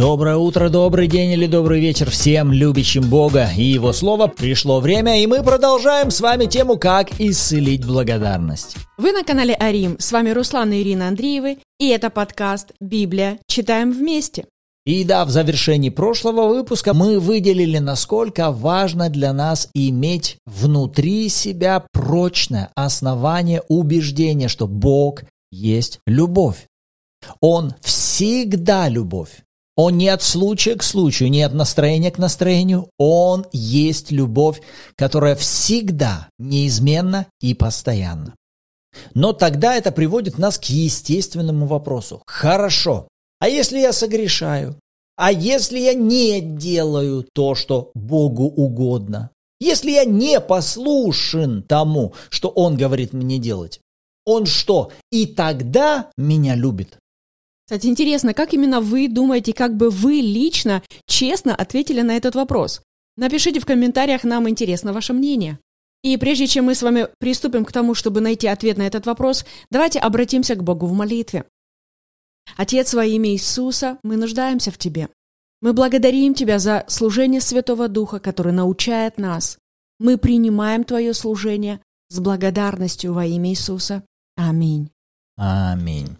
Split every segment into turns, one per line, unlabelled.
Доброе утро, добрый день или добрый вечер всем любящим Бога и Его Слово. Пришло время, и мы продолжаем с вами тему «Как исцелить благодарность».
Вы на канале Арим. С вами Руслан и Ирина Андреевы. И это подкаст «Библия. Читаем вместе».
И да, в завершении прошлого выпуска мы выделили, насколько важно для нас иметь внутри себя прочное основание убеждения, что Бог есть любовь. Он всегда любовь. Он не от случая к случаю, не от настроения к настроению. Он есть любовь, которая всегда неизменна и постоянна. Но тогда это приводит нас к естественному вопросу. Хорошо, а если я согрешаю? А если я не делаю то, что Богу угодно? Если я не послушен тому, что Он говорит мне делать? Он что, и тогда меня любит?
Кстати, интересно, как именно вы думаете, как бы вы лично честно ответили на этот вопрос? Напишите в комментариях, нам интересно ваше мнение. И прежде чем мы с вами приступим к тому, чтобы найти ответ на этот вопрос, давайте обратимся к Богу в молитве. Отец, во имя Иисуса, мы нуждаемся в Тебе. Мы благодарим Тебя за служение Святого Духа, который научает нас. Мы принимаем Твое служение с благодарностью во имя Иисуса. Аминь.
Аминь.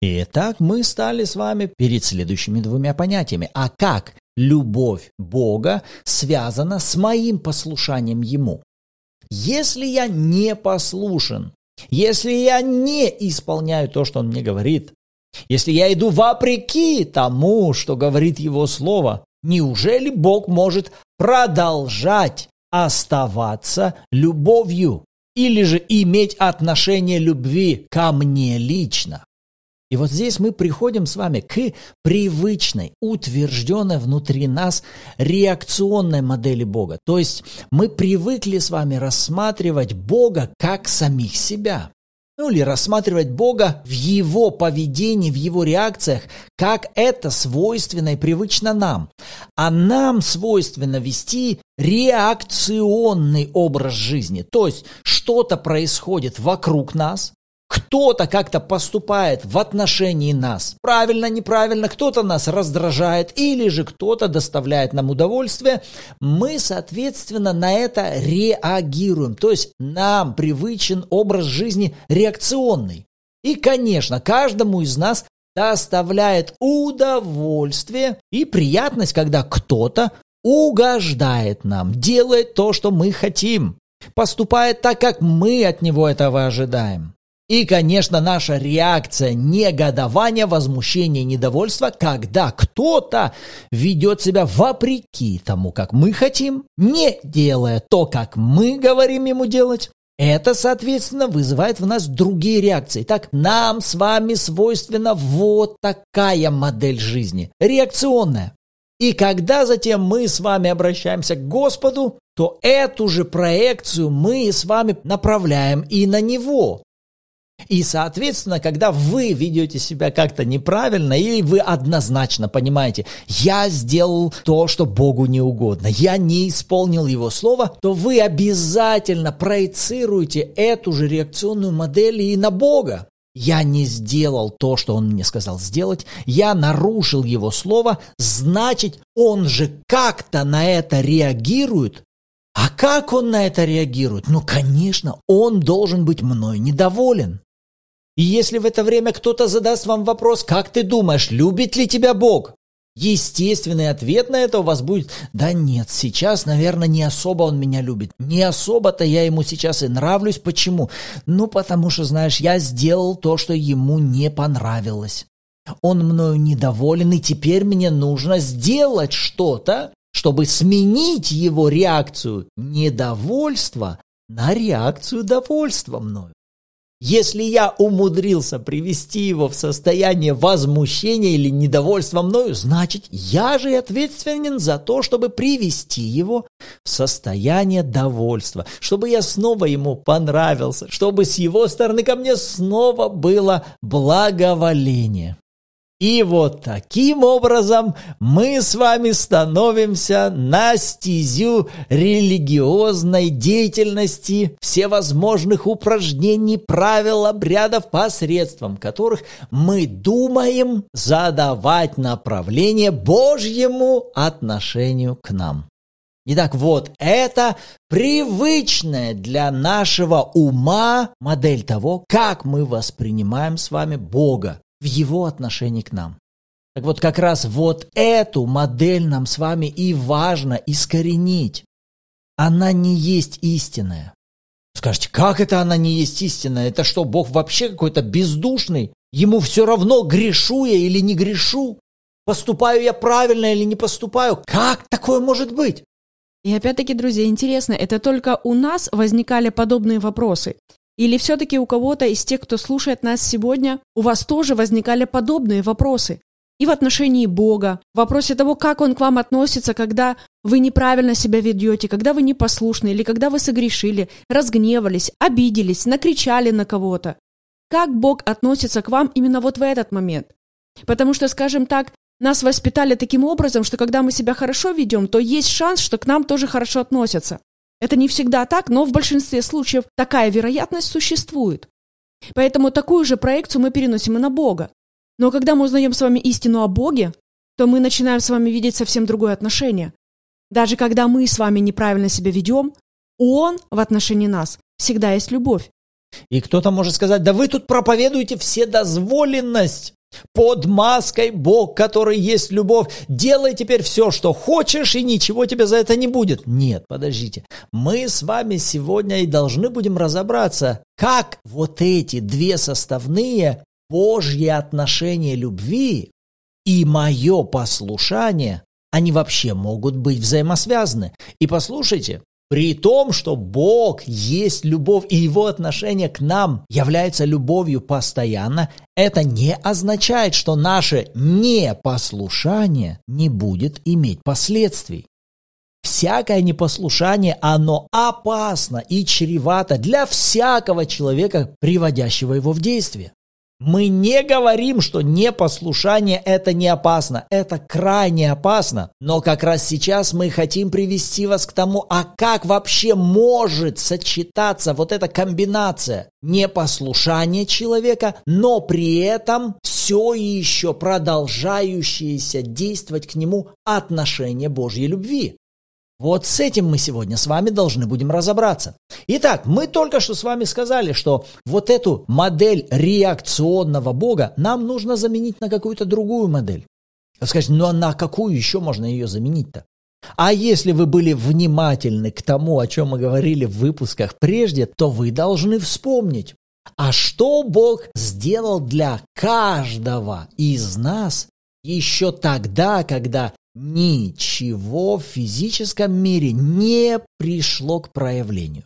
Итак, мы стали с вами перед следующими двумя понятиями. А как любовь Бога связана с моим послушанием Ему? Если я не послушен, если я не исполняю то, что Он мне говорит, если я иду вопреки тому, что говорит Его Слово, неужели Бог может продолжать оставаться любовью или же иметь отношение любви ко мне лично? И вот здесь мы приходим с вами к привычной, утвержденной внутри нас реакционной модели Бога. То есть мы привыкли с вами рассматривать Бога как самих себя. Ну или рассматривать Бога в Его поведении, в Его реакциях, как это свойственно и привычно нам. А нам свойственно вести реакционный образ жизни. То есть что-то происходит вокруг нас, кто-то как-то поступает в отношении нас. Правильно, неправильно, кто-то нас раздражает или же кто-то доставляет нам удовольствие. Мы, соответственно, на это реагируем. То есть нам привычен образ жизни реакционный. И, конечно, каждому из нас доставляет удовольствие и приятность, когда кто-то угождает нам, делает то, что мы хотим, поступает так, как мы от него этого ожидаем. И, конечно, наша реакция негодования, возмущения, недовольства, когда кто-то ведет себя вопреки тому, как мы хотим, не делая то, как мы говорим ему делать, это, соответственно, вызывает в нас другие реакции. Так, нам с вами свойственна вот такая модель жизни, реакционная. И когда затем мы с вами обращаемся к Господу, то эту же проекцию мы с вами направляем и на Него. И, соответственно, когда вы ведете себя как-то неправильно, или вы однозначно понимаете, я сделал то, что Богу не угодно, я не исполнил Его слово, то вы обязательно проецируете эту же реакционную модель и на Бога. Я не сделал то, что он мне сказал сделать, я нарушил его слово, значит, он же как-то на это реагирует, а как он на это реагирует? Ну, конечно, он должен быть мной недоволен. И если в это время кто-то задаст вам вопрос, как ты думаешь, любит ли тебя Бог? Естественный ответ на это у вас будет, да нет, сейчас, наверное, не особо он меня любит. Не особо-то я ему сейчас и нравлюсь. Почему? Ну, потому что, знаешь, я сделал то, что ему не понравилось. Он мною недоволен, и теперь мне нужно сделать что-то, чтобы сменить его реакцию недовольства на реакцию довольства мною. Если я умудрился привести его в состояние возмущения или недовольства мною, значит, я же ответственен за то, чтобы привести его в состояние довольства, чтобы я снова ему понравился, чтобы с его стороны ко мне снова было благоволение. И вот таким образом мы с вами становимся на стезю религиозной деятельности, всевозможных упражнений, правил, обрядов, посредством которых мы думаем задавать направление Божьему отношению к нам. Итак, вот это привычная для нашего ума модель того, как мы воспринимаем с вами Бога в его отношении к нам. Так вот, как раз вот эту модель нам с вами и важно искоренить. Она не есть истинная. Скажете, как это она не есть истинная? Это что, Бог вообще какой-то бездушный? Ему все равно, грешу я или не грешу? Поступаю я правильно или не поступаю? Как такое может быть?
И опять-таки, друзья, интересно, это только у нас возникали подобные вопросы? Или все-таки у кого-то из тех, кто слушает нас сегодня, у вас тоже возникали подобные вопросы? И в отношении Бога, в вопросе того, как Он к вам относится, когда вы неправильно себя ведете, когда вы непослушны, или когда вы согрешили, разгневались, обиделись, накричали на кого-то. Как Бог относится к вам именно вот в этот момент? Потому что, скажем так, нас воспитали таким образом, что когда мы себя хорошо ведем, то есть шанс, что к нам тоже хорошо относятся. Это не всегда так, но в большинстве случаев такая вероятность существует. Поэтому такую же проекцию мы переносим и на Бога. Но когда мы узнаем с вами истину о Боге, то мы начинаем с вами видеть совсем другое отношение. Даже когда мы с вами неправильно себя ведем, Он в отношении нас всегда есть любовь.
И кто-то может сказать, да вы тут проповедуете вседозволенность. Под маской Бог, который есть любовь, делай теперь все, что хочешь, и ничего тебе за это не будет. Нет, подождите. Мы с вами сегодня и должны будем разобраться, как вот эти две составные Божьи отношения любви и мое послушание, они вообще могут быть взаимосвязаны. И послушайте, при том, что Бог есть любовь, и Его отношение к нам является любовью постоянно, это не означает, что наше непослушание не будет иметь последствий. Всякое непослушание, оно опасно и чревато для всякого человека, приводящего его в действие. Мы не говорим, что непослушание это не опасно. Это крайне опасно. Но как раз сейчас мы хотим привести вас к тому, а как вообще может сочетаться вот эта комбинация непослушания человека, но при этом все еще продолжающееся действовать к нему отношение Божьей любви. Вот с этим мы сегодня с вами должны будем разобраться. Итак, мы только что с вами сказали, что вот эту модель реакционного Бога нам нужно заменить на какую-то другую модель. Скажите, ну а на какую еще можно ее заменить-то? А если вы были внимательны к тому, о чем мы говорили в выпусках прежде, то вы должны вспомнить, а что Бог сделал для каждого из нас еще тогда, когда ничего в физическом мире не пришло к проявлению.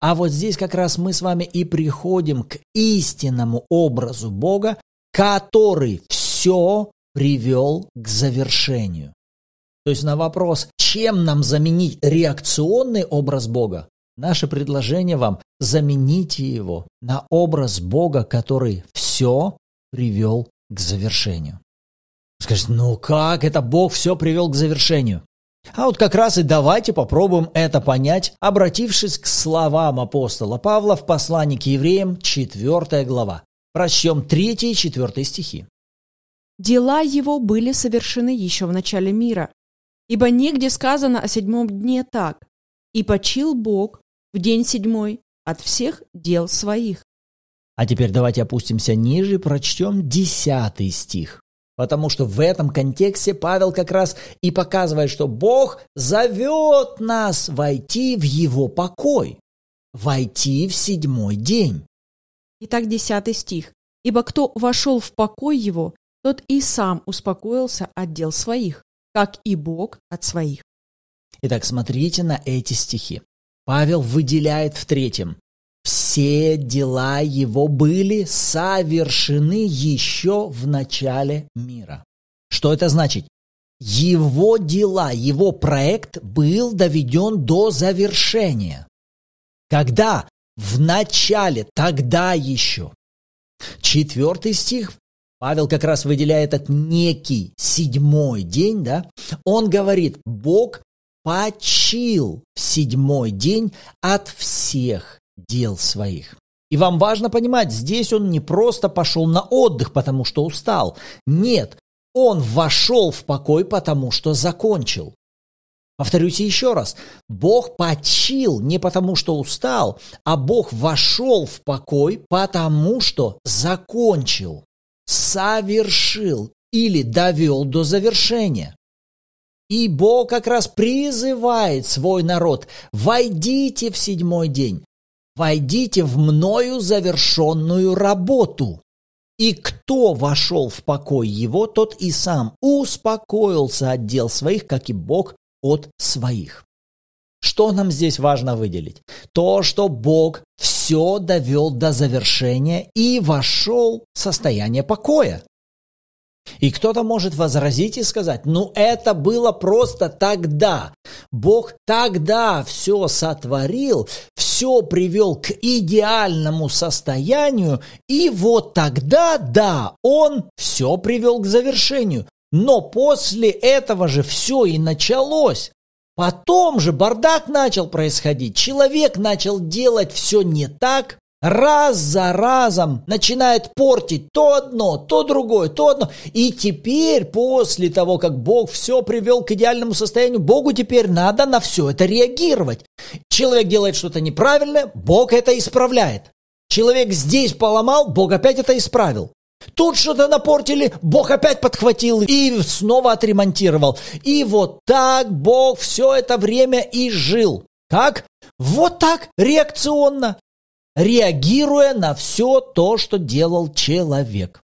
А вот здесь как раз мы с вами и приходим к истинному образу Бога, который все привел к завершению. То есть на вопрос, чем нам заменить реакционный образ Бога, наше предложение вам – замените его на образ Бога, который все привел к завершению. Скажете, ну как это Бог все привел к завершению? А вот как раз и давайте попробуем это понять, обратившись к словам апостола Павла в послании к евреям, 4 глава. Прочтем 3 и 4 стихи.
«Дела его были совершены еще в начале мира, ибо негде сказано о седьмом дне так, и почил Бог в день седьмой от всех дел своих».
А теперь давайте опустимся ниже и прочтем 10 стих. Потому что в этом контексте Павел как раз и показывает, что Бог зовет нас войти в его покой, войти в седьмой день.
Итак, десятый стих. «Ибо кто вошел в покой его, тот и сам успокоился от дел своих, как и Бог от своих».
Итак, смотрите на эти стихи. Павел выделяет в третьем все дела его были совершены еще в начале мира. Что это значит? Его дела, его проект был доведен до завершения. Когда? В начале, тогда еще. Четвертый стих Павел как раз выделяет этот некий седьмой день, да, он говорит, Бог почил в седьмой день от всех дел своих. И вам важно понимать, здесь он не просто пошел на отдых, потому что устал. Нет, он вошел в покой, потому что закончил. Повторюсь еще раз, Бог почил не потому, что устал, а Бог вошел в покой, потому что закончил, совершил или довел до завершения. И Бог как раз призывает свой народ, войдите в седьмой день, войдите в мною завершенную работу. И кто вошел в покой его, тот и сам успокоился от дел своих, как и Бог от своих. Что нам здесь важно выделить? То, что Бог все довел до завершения и вошел в состояние покоя. И кто-то может возразить и сказать, ну это было просто тогда. Бог тогда все сотворил, все привел к идеальному состоянию, и вот тогда, да, Он все привел к завершению. Но после этого же все и началось. Потом же бардак начал происходить. Человек начал делать все не так, раз за разом начинает портить то одно, то другое, то одно. И теперь, после того, как Бог все привел к идеальному состоянию, Богу теперь надо на все это реагировать. Человек делает что-то неправильное, Бог это исправляет. Человек здесь поломал, Бог опять это исправил. Тут что-то напортили, Бог опять подхватил и снова отремонтировал. И вот так Бог все это время и жил. Как? Вот так, реакционно, реагируя на все то, что делал человек.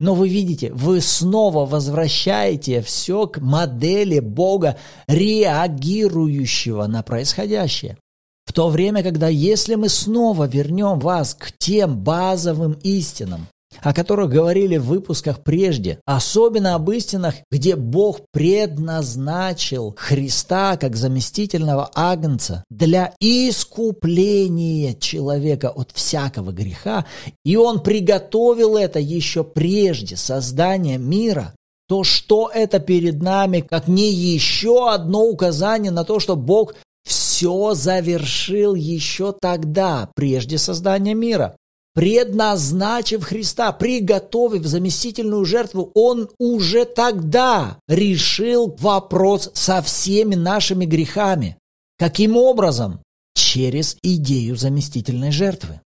Но вы видите, вы снова возвращаете все к модели Бога, реагирующего на происходящее. В то время, когда если мы снова вернем вас к тем базовым истинам, о которых говорили в выпусках прежде, особенно об истинах, где Бог предназначил Христа как заместительного агнца для искупления человека от всякого греха, и Он приготовил это еще прежде создания мира, то что это перед нами, как не еще одно указание на то, что Бог все завершил еще тогда, прежде создания мира предназначив Христа, приготовив заместительную жертву, Он уже тогда решил вопрос со всеми нашими грехами. Каким образом? Через идею заместительной жертвы.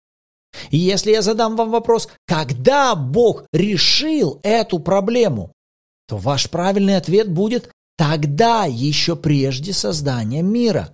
И если я задам вам вопрос, когда Бог решил эту проблему, то ваш правильный ответ будет тогда, еще прежде создания мира.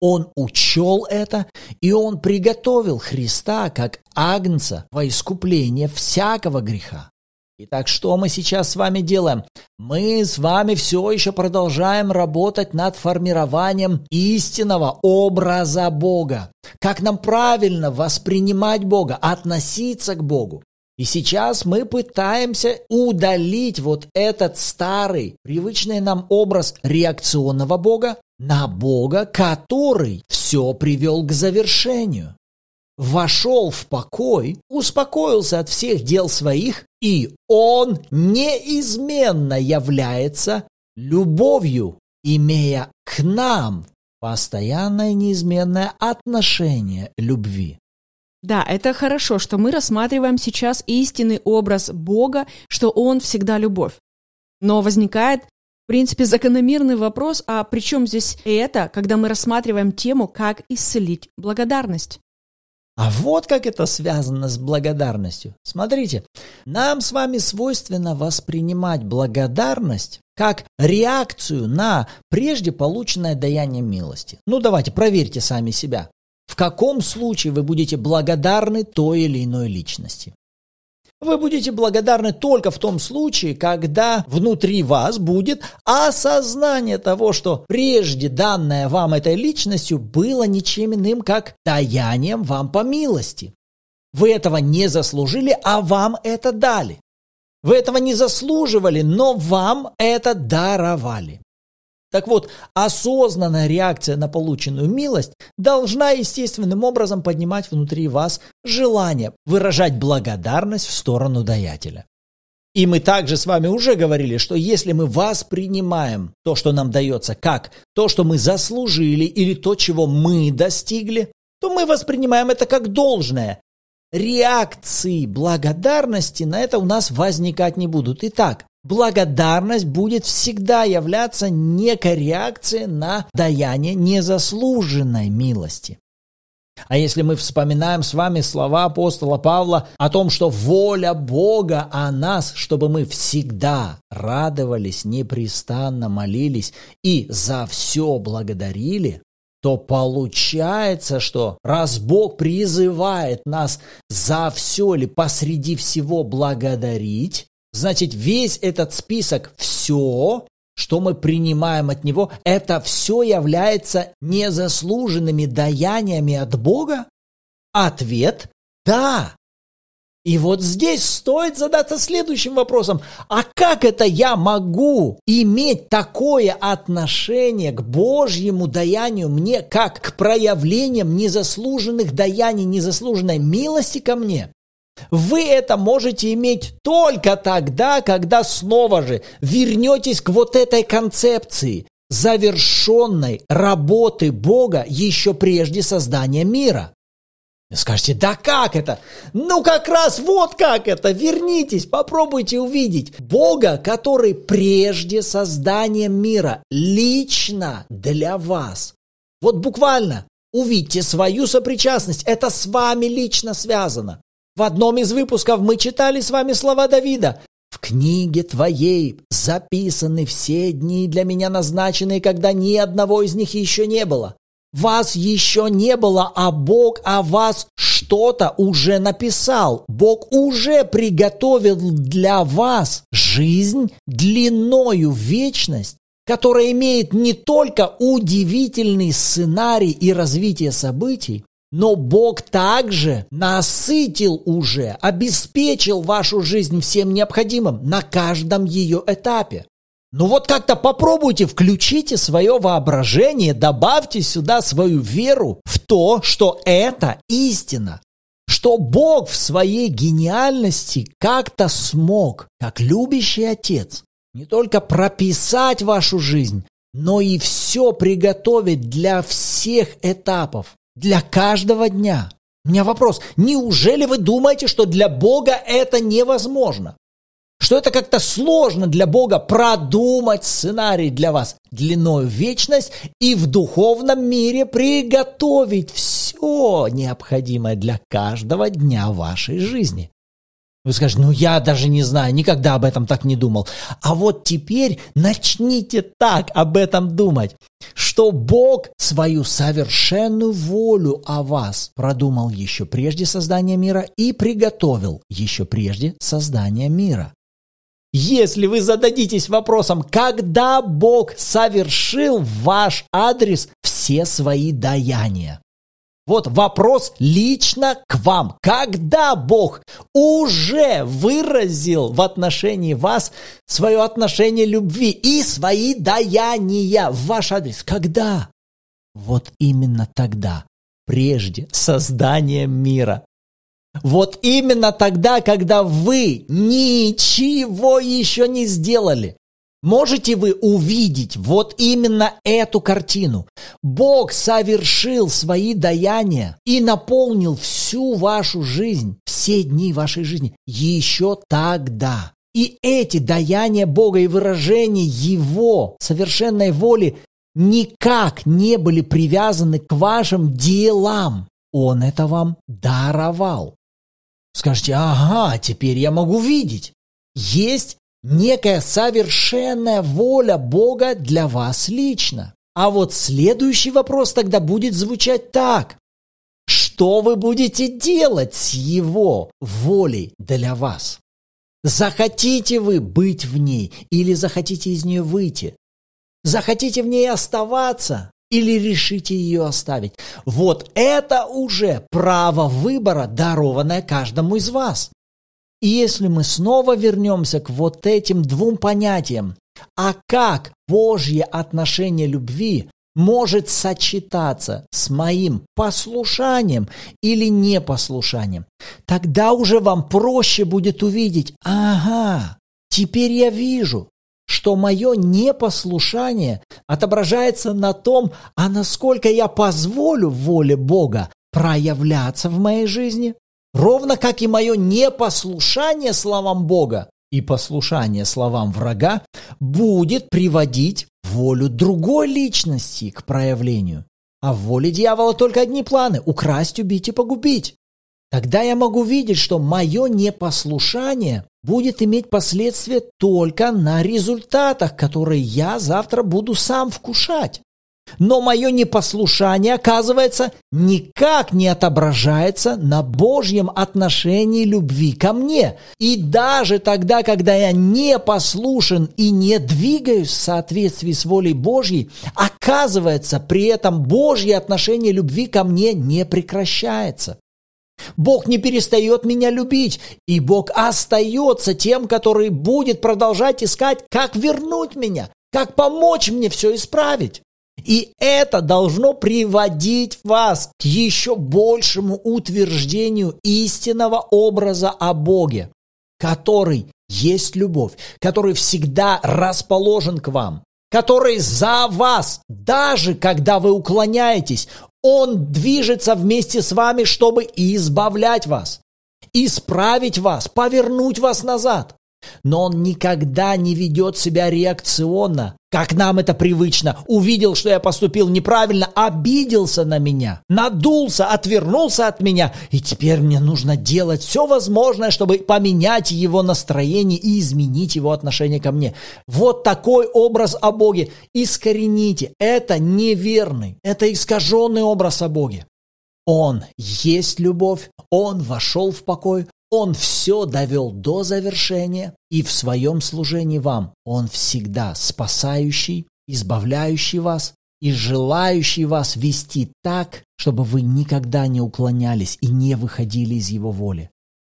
Он учел это, и он приготовил Христа как агнца во искупление всякого греха. Итак, что мы сейчас с вами делаем? Мы с вами все еще продолжаем работать над формированием истинного образа Бога. Как нам правильно воспринимать Бога, относиться к Богу. И сейчас мы пытаемся удалить вот этот старый, привычный нам образ реакционного Бога на Бога, который все привел к завершению. Вошел в покой, успокоился от всех дел своих, и он неизменно является любовью, имея к нам постоянное неизменное отношение любви.
Да, это хорошо, что мы рассматриваем сейчас истинный образ Бога, что Он всегда любовь. Но возникает, в принципе, закономерный вопрос, а при чем здесь это, когда мы рассматриваем тему «Как исцелить благодарность»?
А вот как это связано с благодарностью. Смотрите, нам с вами свойственно воспринимать благодарность как реакцию на прежде полученное даяние милости. Ну давайте, проверьте сами себя. В каком случае вы будете благодарны той или иной личности? Вы будете благодарны только в том случае, когда внутри вас будет осознание того, что прежде данное вам этой личностью было ничем иным, как даянием вам по милости. Вы этого не заслужили, а вам это дали. Вы этого не заслуживали, но вам это даровали. Так вот, осознанная реакция на полученную милость должна естественным образом поднимать внутри вас желание выражать благодарность в сторону даятеля. И мы также с вами уже говорили, что если мы воспринимаем то, что нам дается, как то, что мы заслужили или то, чего мы достигли, то мы воспринимаем это как должное. Реакции благодарности на это у нас возникать не будут. Итак, благодарность будет всегда являться некой реакцией на даяние незаслуженной милости. А если мы вспоминаем с вами слова апостола Павла о том, что воля Бога о нас, чтобы мы всегда радовались, непрестанно молились и за все благодарили, то получается, что раз Бог призывает нас за все или посреди всего благодарить, значит весь этот список «все» что мы принимаем от Него, это все является незаслуженными даяниями от Бога? Ответ – да. И вот здесь стоит задаться следующим вопросом. А как это я могу иметь такое отношение к Божьему даянию мне, как к проявлениям незаслуженных даяний, незаслуженной милости ко мне? Вы это можете иметь только тогда, когда снова же вернетесь к вот этой концепции завершенной работы Бога еще прежде создания мира. Вы скажете, да как это? Ну как раз вот как это. Вернитесь, попробуйте увидеть Бога, который прежде создания мира лично для вас. Вот буквально увидьте свою сопричастность. Это с вами лично связано. В одном из выпусков мы читали с вами слова Давида. «В книге твоей записаны все дни для меня назначенные, когда ни одного из них еще не было. Вас еще не было, а Бог о вас что-то уже написал. Бог уже приготовил для вас жизнь длиною в вечность, которая имеет не только удивительный сценарий и развитие событий, но Бог также насытил уже, обеспечил вашу жизнь всем необходимым на каждом ее этапе. Ну вот как-то попробуйте, включите свое воображение, добавьте сюда свою веру в то, что это истина. Что Бог в своей гениальности как-то смог, как любящий отец, не только прописать вашу жизнь, но и все приготовить для всех этапов, для каждого дня. У меня вопрос, неужели вы думаете, что для Бога это невозможно? Что это как-то сложно для Бога продумать сценарий для вас длиной в вечность и в духовном мире приготовить все необходимое для каждого дня вашей жизни? Вы скажете, ну я даже не знаю, никогда об этом так не думал. А вот теперь начните так об этом думать, что Бог свою совершенную волю о вас продумал еще прежде создания мира и приготовил еще прежде создания мира. Если вы зададитесь вопросом, когда Бог совершил ваш адрес все свои даяния, вот вопрос лично к вам. Когда Бог уже выразил в отношении вас свое отношение любви и свои даяния в ваш адрес? Когда? Вот именно тогда, прежде создания мира. Вот именно тогда, когда вы ничего еще не сделали. Можете вы увидеть вот именно эту картину? Бог совершил свои даяния и наполнил всю вашу жизнь, все дни вашей жизни еще тогда. И эти даяния Бога и выражения Его совершенной воли никак не были привязаны к вашим делам. Он это вам даровал. Скажите, ага, теперь я могу видеть. Есть некая совершенная воля Бога для вас лично. А вот следующий вопрос тогда будет звучать так. Что вы будете делать с Его волей для вас? Захотите вы быть в ней или захотите из нее выйти? Захотите в ней оставаться или решите ее оставить? Вот это уже право выбора, дарованное каждому из вас. И если мы снова вернемся к вот этим двум понятиям, а как Божье отношение любви может сочетаться с моим послушанием или непослушанием, тогда уже вам проще будет увидеть, ага, Теперь я вижу, что мое непослушание отображается на том, а насколько я позволю воле Бога проявляться в моей жизни, ровно как и мое непослушание словам Бога и послушание словам врага будет приводить волю другой личности к проявлению. А в воле дьявола только одни планы – украсть, убить и погубить. Тогда я могу видеть, что мое непослушание будет иметь последствия только на результатах, которые я завтра буду сам вкушать. Но мое непослушание, оказывается, никак не отображается на Божьем отношении любви ко мне. И даже тогда, когда я не послушен и не двигаюсь в соответствии с волей Божьей, оказывается, при этом Божье отношение любви ко мне не прекращается. Бог не перестает меня любить, и Бог остается тем, который будет продолжать искать, как вернуть меня, как помочь мне все исправить. И это должно приводить вас к еще большему утверждению истинного образа о Боге, который есть любовь, который всегда расположен к вам, который за вас, даже когда вы уклоняетесь, он движется вместе с вами, чтобы избавлять вас, исправить вас, повернуть вас назад. Но он никогда не ведет себя реакционно, как нам это привычно. Увидел, что я поступил неправильно, обиделся на меня, надулся, отвернулся от меня, и теперь мне нужно делать все возможное, чтобы поменять его настроение и изменить его отношение ко мне. Вот такой образ о Боге. Искорените. Это неверный, это искаженный образ о Боге. Он есть любовь, Он вошел в покой, он все довел до завершения, и в своем служении вам Он всегда спасающий, избавляющий вас и желающий вас вести так, чтобы вы никогда не уклонялись и не выходили из Его воли,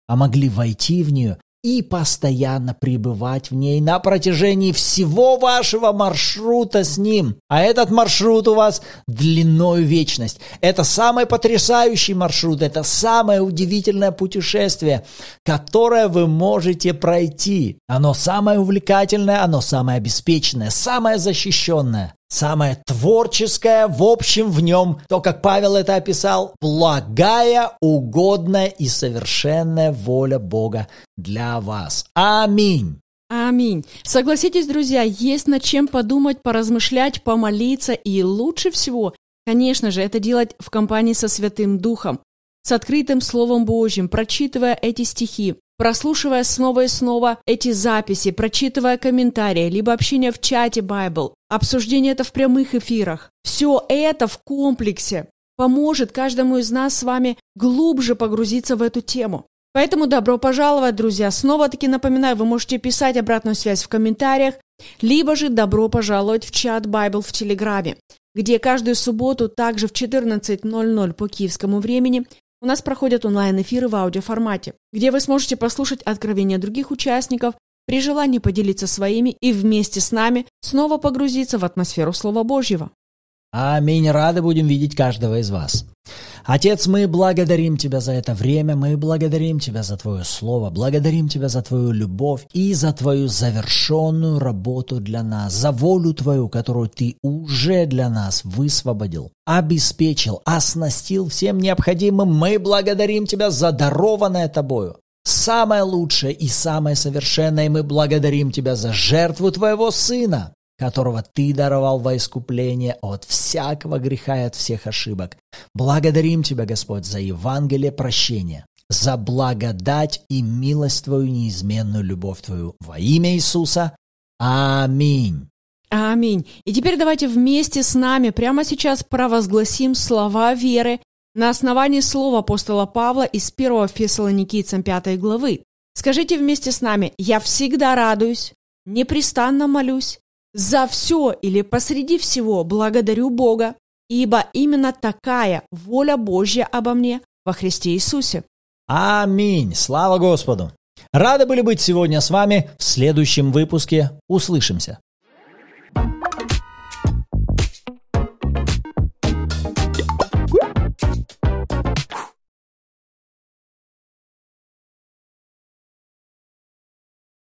а могли войти в нее и постоянно пребывать в ней на протяжении всего вашего маршрута с ним. А этот маршрут у вас длиною вечность. Это самый потрясающий маршрут, это самое удивительное путешествие, которое вы можете пройти. Оно самое увлекательное, оно самое обеспеченное, самое защищенное. Самое творческое, в общем, в нем, то, как Павел это описал, благая, угодная и совершенная воля Бога для вас. Аминь.
Аминь. Согласитесь, друзья, есть над чем подумать, поразмышлять, помолиться, и лучше всего, конечно же, это делать в компании со Святым Духом, с открытым Словом Божьим, прочитывая эти стихи, прослушивая снова и снова эти записи, прочитывая комментарии, либо общение в чате Bible, обсуждение это в прямых эфирах. Все это в комплексе поможет каждому из нас с вами глубже погрузиться в эту тему. Поэтому добро пожаловать, друзья. Снова-таки напоминаю, вы можете писать обратную связь в комментариях, либо же добро пожаловать в чат Bible в Телеграме, где каждую субботу также в 14.00 по киевскому времени у нас проходят онлайн-эфиры в аудиоформате, где вы сможете послушать откровения других участников, при желании поделиться своими и вместе с нами снова погрузиться в атмосферу Слова Божьего.
Аминь. Рады будем видеть каждого из вас. Отец, мы благодарим Тебя за это время, мы благодарим Тебя за Твое Слово, благодарим Тебя за Твою любовь и за Твою завершенную работу для нас, за волю Твою, которую Ты уже для нас высвободил, обеспечил, оснастил всем необходимым. Мы благодарим Тебя за дарованное Тобою. Самое лучшее и самое совершенное, и мы благодарим Тебя за жертву Твоего Сына, которого Ты даровал во искупление от всякого греха и от всех ошибок. Благодарим Тебя, Господь, за Евангелие прощения, за благодать и милость Твою, неизменную любовь Твою. Во имя Иисуса. Аминь.
Аминь. И теперь давайте вместе с нами прямо сейчас провозгласим слова веры на основании слова апостола Павла из 1 Фессалоникийцам 5 главы. Скажите вместе с нами, я всегда радуюсь, непрестанно молюсь, за все или посреди всего благодарю Бога, ибо именно такая воля Божья обо мне во Христе Иисусе.
Аминь. Слава Господу. Рады были быть сегодня с вами. В следующем выпуске услышимся. thank you